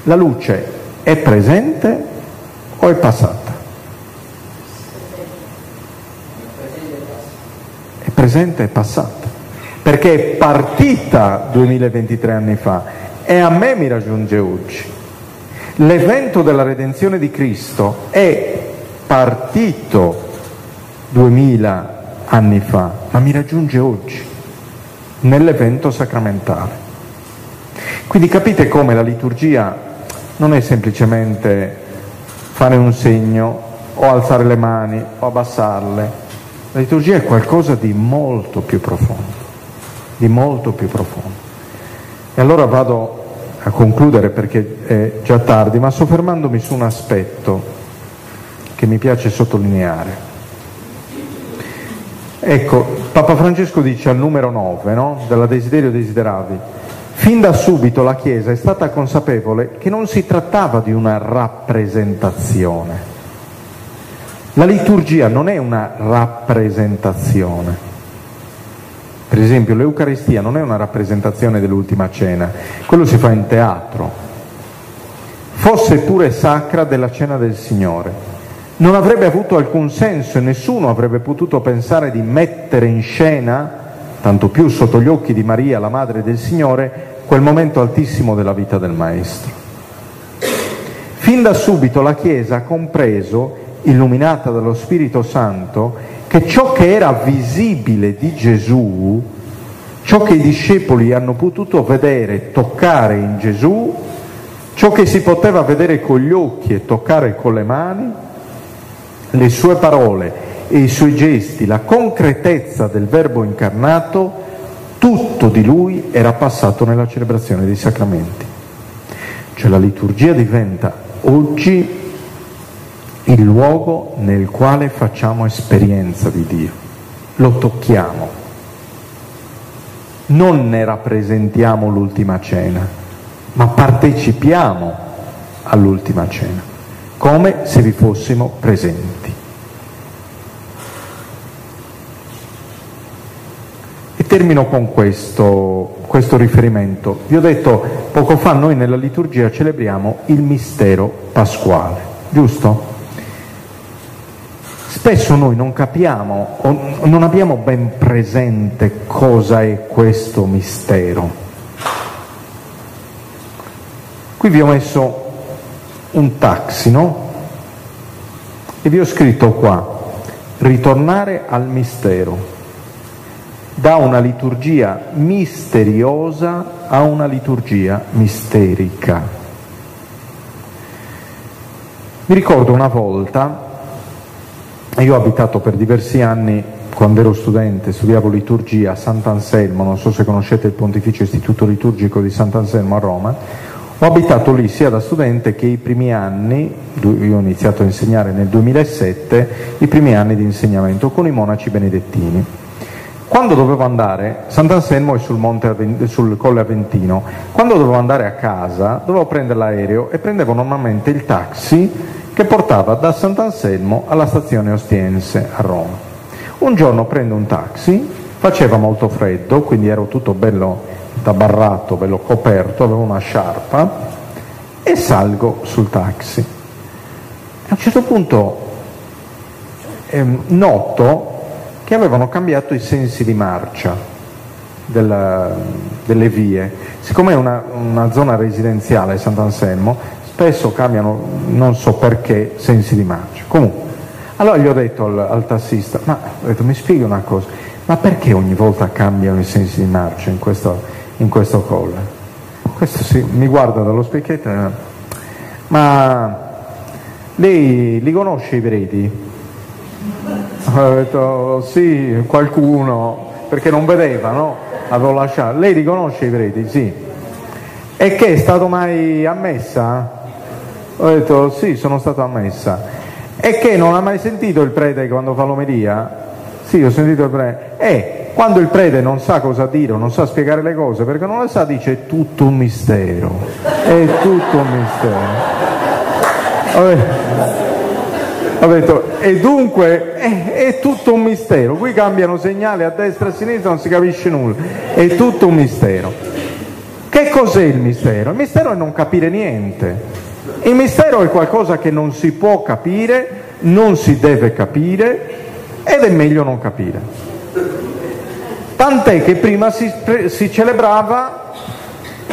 La luce è presente o è passata? È presente e passata, perché è partita 2023 anni fa e a me mi raggiunge oggi. L'evento della redenzione di Cristo è partito 2000 anni fa, ma mi raggiunge oggi nell'evento sacramentale. Quindi capite come la liturgia non è semplicemente fare un segno o alzare le mani o abbassarle, la liturgia è qualcosa di molto più profondo, di molto più profondo. E allora vado a concludere perché è già tardi, ma soffermandomi su un aspetto che mi piace sottolineare. Ecco, Papa Francesco dice al numero 9 no? della Desiderio Desideravi, fin da subito la Chiesa è stata consapevole che non si trattava di una rappresentazione. La liturgia non è una rappresentazione. Per esempio l'Eucaristia non è una rappresentazione dell'ultima cena, quello si fa in teatro. Fosse pure sacra della cena del Signore non avrebbe avuto alcun senso e nessuno avrebbe potuto pensare di mettere in scena, tanto più sotto gli occhi di Maria, la madre del Signore, quel momento altissimo della vita del Maestro. Fin da subito la Chiesa ha compreso, illuminata dallo Spirito Santo, che ciò che era visibile di Gesù, ciò che i discepoli hanno potuto vedere, toccare in Gesù, ciò che si poteva vedere con gli occhi e toccare con le mani, le sue parole e i suoi gesti, la concretezza del Verbo incarnato, tutto di lui era passato nella celebrazione dei sacramenti. Cioè la liturgia diventa oggi il luogo nel quale facciamo esperienza di Dio, lo tocchiamo, non ne rappresentiamo l'ultima cena, ma partecipiamo all'ultima cena come se vi fossimo presenti. E termino con questo, questo riferimento. Vi ho detto poco fa noi nella liturgia celebriamo il mistero pasquale, giusto? Spesso noi non capiamo o non abbiamo ben presente cosa è questo mistero. Qui vi ho messo un taxi, no? E vi ho scritto qua, ritornare al mistero, da una liturgia misteriosa a una liturgia misterica. Mi ricordo una volta, io ho abitato per diversi anni, quando ero studente, studiavo liturgia a Sant'Anselmo, non so se conoscete il Pontificio Istituto Liturgico di Sant'Anselmo a Roma, ho abitato lì sia da studente che i primi anni, io ho iniziato a insegnare nel 2007, i primi anni di insegnamento con i monaci benedettini. Quando dovevo andare, Sant'Anselmo è sul, monte, sul Colle Aventino, quando dovevo andare a casa dovevo prendere l'aereo e prendevo normalmente il taxi che portava da Sant'Anselmo alla stazione Ostiense a Roma. Un giorno prendo un taxi, faceva molto freddo, quindi ero tutto bello tabarrato, bello coperto, avevo una sciarpa e salgo sul taxi. A un certo punto eh, noto che avevano cambiato i sensi di marcia della, delle vie. Siccome è una, una zona residenziale Sant'Anselmo, spesso cambiano, non so perché, sensi di marcia. Comunque, allora gli ho detto al, al tassista, ma detto, mi spieghi una cosa, ma perché ogni volta cambiano i sensi di marcia in questo, in questo colle? Questo sì, mi guarda dallo specchietto, ma lei li conosce i preti? Ho detto sì, qualcuno, perché non vedeva, no? Avevo lasciato. Lei riconosce i preti? Sì. E che è stato mai ammessa? Ho detto sì, sono stato ammessa. E che non ha mai sentito il prete quando fa l'omelia? Sì, ho sentito il prete. E quando il prete non sa cosa dire, non sa spiegare le cose, perché non le sa, dice è tutto un mistero. È tutto un mistero. Ho detto, e dunque è, è, tutto un mistero, qui cambiano segnali a destra e a sinistra, non si capisce nulla, è tutto un mistero. Che cos'è il mistero? Il mistero è non capire niente. Il mistero è qualcosa che non si può capire, non si deve capire ed è meglio non capire. Tant'è che prima si, si celebrava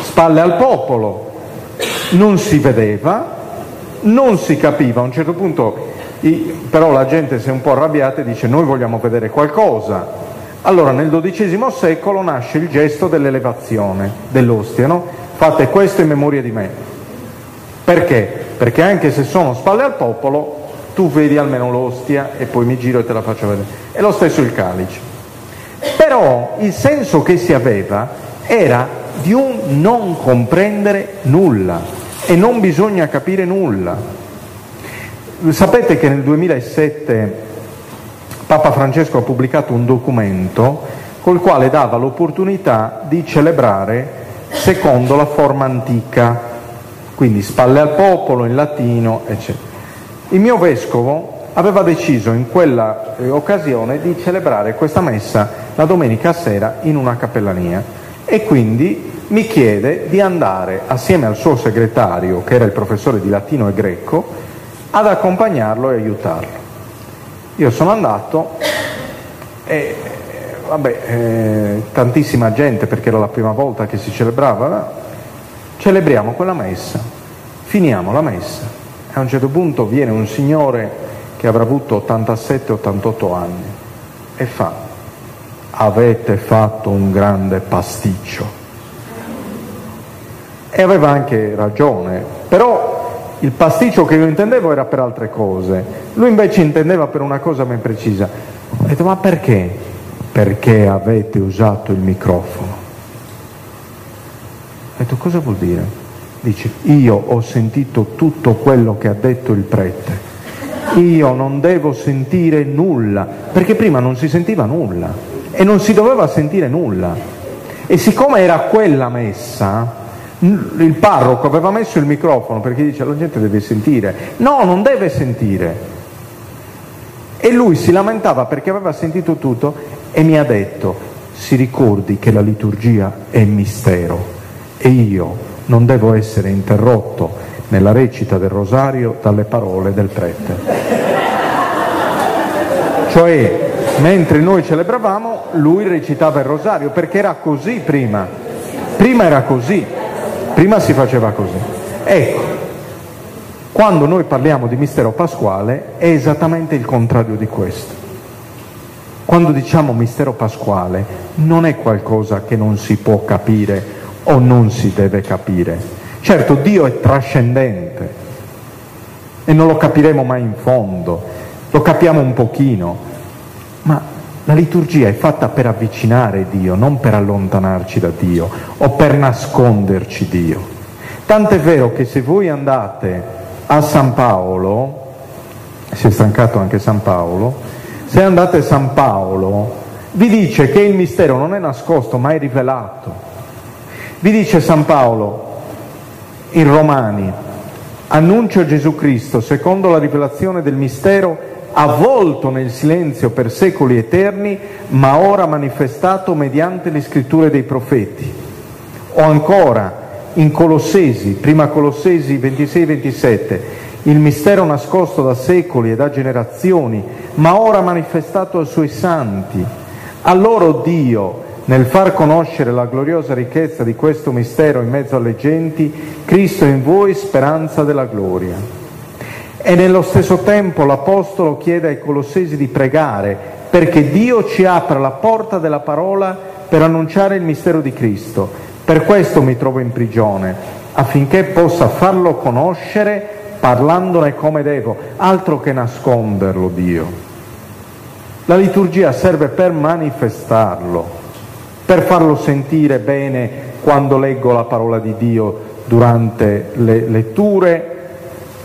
spalle al popolo, non si vedeva, non si capiva, a un certo punto però la gente si è un po' arrabbiata e dice noi vogliamo vedere qualcosa. Allora nel XII secolo nasce il gesto dell'elevazione dell'ostia, no? Fate questo in memoria di me. Perché? Perché anche se sono spalle al popolo, tu vedi almeno l'ostia e poi mi giro e te la faccio vedere. È lo stesso il calice. Però il senso che si aveva era di un non comprendere nulla e non bisogna capire nulla. Sapete che nel 2007 Papa Francesco ha pubblicato un documento col quale dava l'opportunità di celebrare secondo la forma antica, quindi spalle al popolo, in latino, eccetera. Il mio vescovo aveva deciso in quella eh, occasione di celebrare questa messa la domenica sera in una cappellania e quindi mi chiede di andare assieme al suo segretario, che era il professore di latino e greco, ad accompagnarlo e aiutarlo. Io sono andato e vabbè, eh, tantissima gente perché era la prima volta che si celebrava, celebriamo quella messa, finiamo la messa e a un certo punto viene un signore che avrà avuto 87-88 anni e fa, avete fatto un grande pasticcio. E aveva anche ragione, però il pasticcio che io intendevo era per altre cose, lui invece intendeva per una cosa ben precisa. Ho detto, ma perché? Perché avete usato il microfono. Ho detto, cosa vuol dire? Dice, io ho sentito tutto quello che ha detto il prete, io non devo sentire nulla, perché prima non si sentiva nulla e non si doveva sentire nulla. E siccome era quella messa, il parroco aveva messo il microfono perché dice la gente deve sentire. No, non deve sentire. E lui si lamentava perché aveva sentito tutto e mi ha detto, si ricordi che la liturgia è mistero e io non devo essere interrotto nella recita del rosario dalle parole del prete. Cioè, mentre noi celebravamo, lui recitava il rosario, perché era così prima. Prima era così. Prima si faceva così. Ecco, quando noi parliamo di mistero pasquale è esattamente il contrario di questo. Quando diciamo mistero pasquale non è qualcosa che non si può capire o non si deve capire. Certo, Dio è trascendente e non lo capiremo mai in fondo, lo capiamo un pochino, ma la liturgia è fatta per avvicinare Dio, non per allontanarci da Dio o per nasconderci Dio. Tant'è vero che se voi andate a San Paolo, si è stancato anche San Paolo, se andate a San Paolo, vi dice che il mistero non è nascosto ma è rivelato. Vi dice San Paolo in Romani, annuncio Gesù Cristo secondo la rivelazione del mistero avvolto nel silenzio per secoli eterni, ma ora manifestato mediante le scritture dei profeti. O ancora in Colossesi, prima Colossesi 26-27, il mistero nascosto da secoli e da generazioni, ma ora manifestato ai suoi santi. A loro Dio, nel far conoscere la gloriosa ricchezza di questo mistero in mezzo alle genti, Cristo in voi speranza della gloria. E nello stesso tempo l'Apostolo chiede ai Colossesi di pregare perché Dio ci apra la porta della parola per annunciare il mistero di Cristo. Per questo mi trovo in prigione, affinché possa farlo conoscere parlandone come devo, altro che nasconderlo Dio. La liturgia serve per manifestarlo, per farlo sentire bene quando leggo la parola di Dio durante le letture,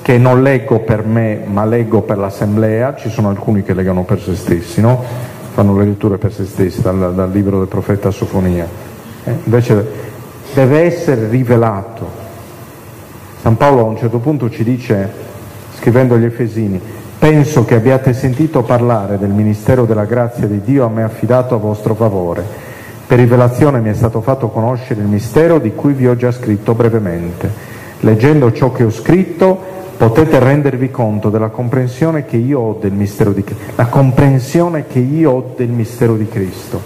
che non leggo per me ma leggo per l'assemblea, ci sono alcuni che leggono per se stessi, no? fanno le letture per se stessi dal, dal libro del profeta Sofonia. Eh, invece deve essere rivelato, San Paolo a un certo punto ci dice, scrivendo agli Efesini, penso che abbiate sentito parlare del ministero della grazia di Dio a me affidato a vostro favore. Per rivelazione mi è stato fatto conoscere il mistero di cui vi ho già scritto brevemente. Leggendo ciò che ho scritto potete rendervi conto della comprensione che io ho del mistero di ho del mistero di Cristo.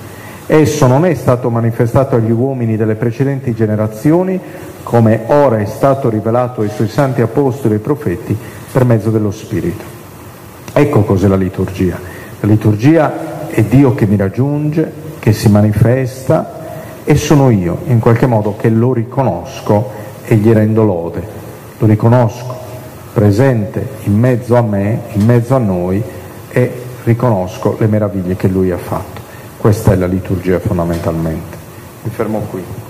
Esso non è stato manifestato agli uomini delle precedenti generazioni, come ora è stato rivelato ai suoi santi apostoli e profeti per mezzo dello Spirito. Ecco cos'è la liturgia. La liturgia è Dio che mi raggiunge, che si manifesta e sono io, in qualche modo, che lo riconosco e gli rendo lode. Lo riconosco presente in mezzo a me, in mezzo a noi e riconosco le meraviglie che lui ha fatto. Questa è la liturgia fondamentalmente. Mi fermo qui.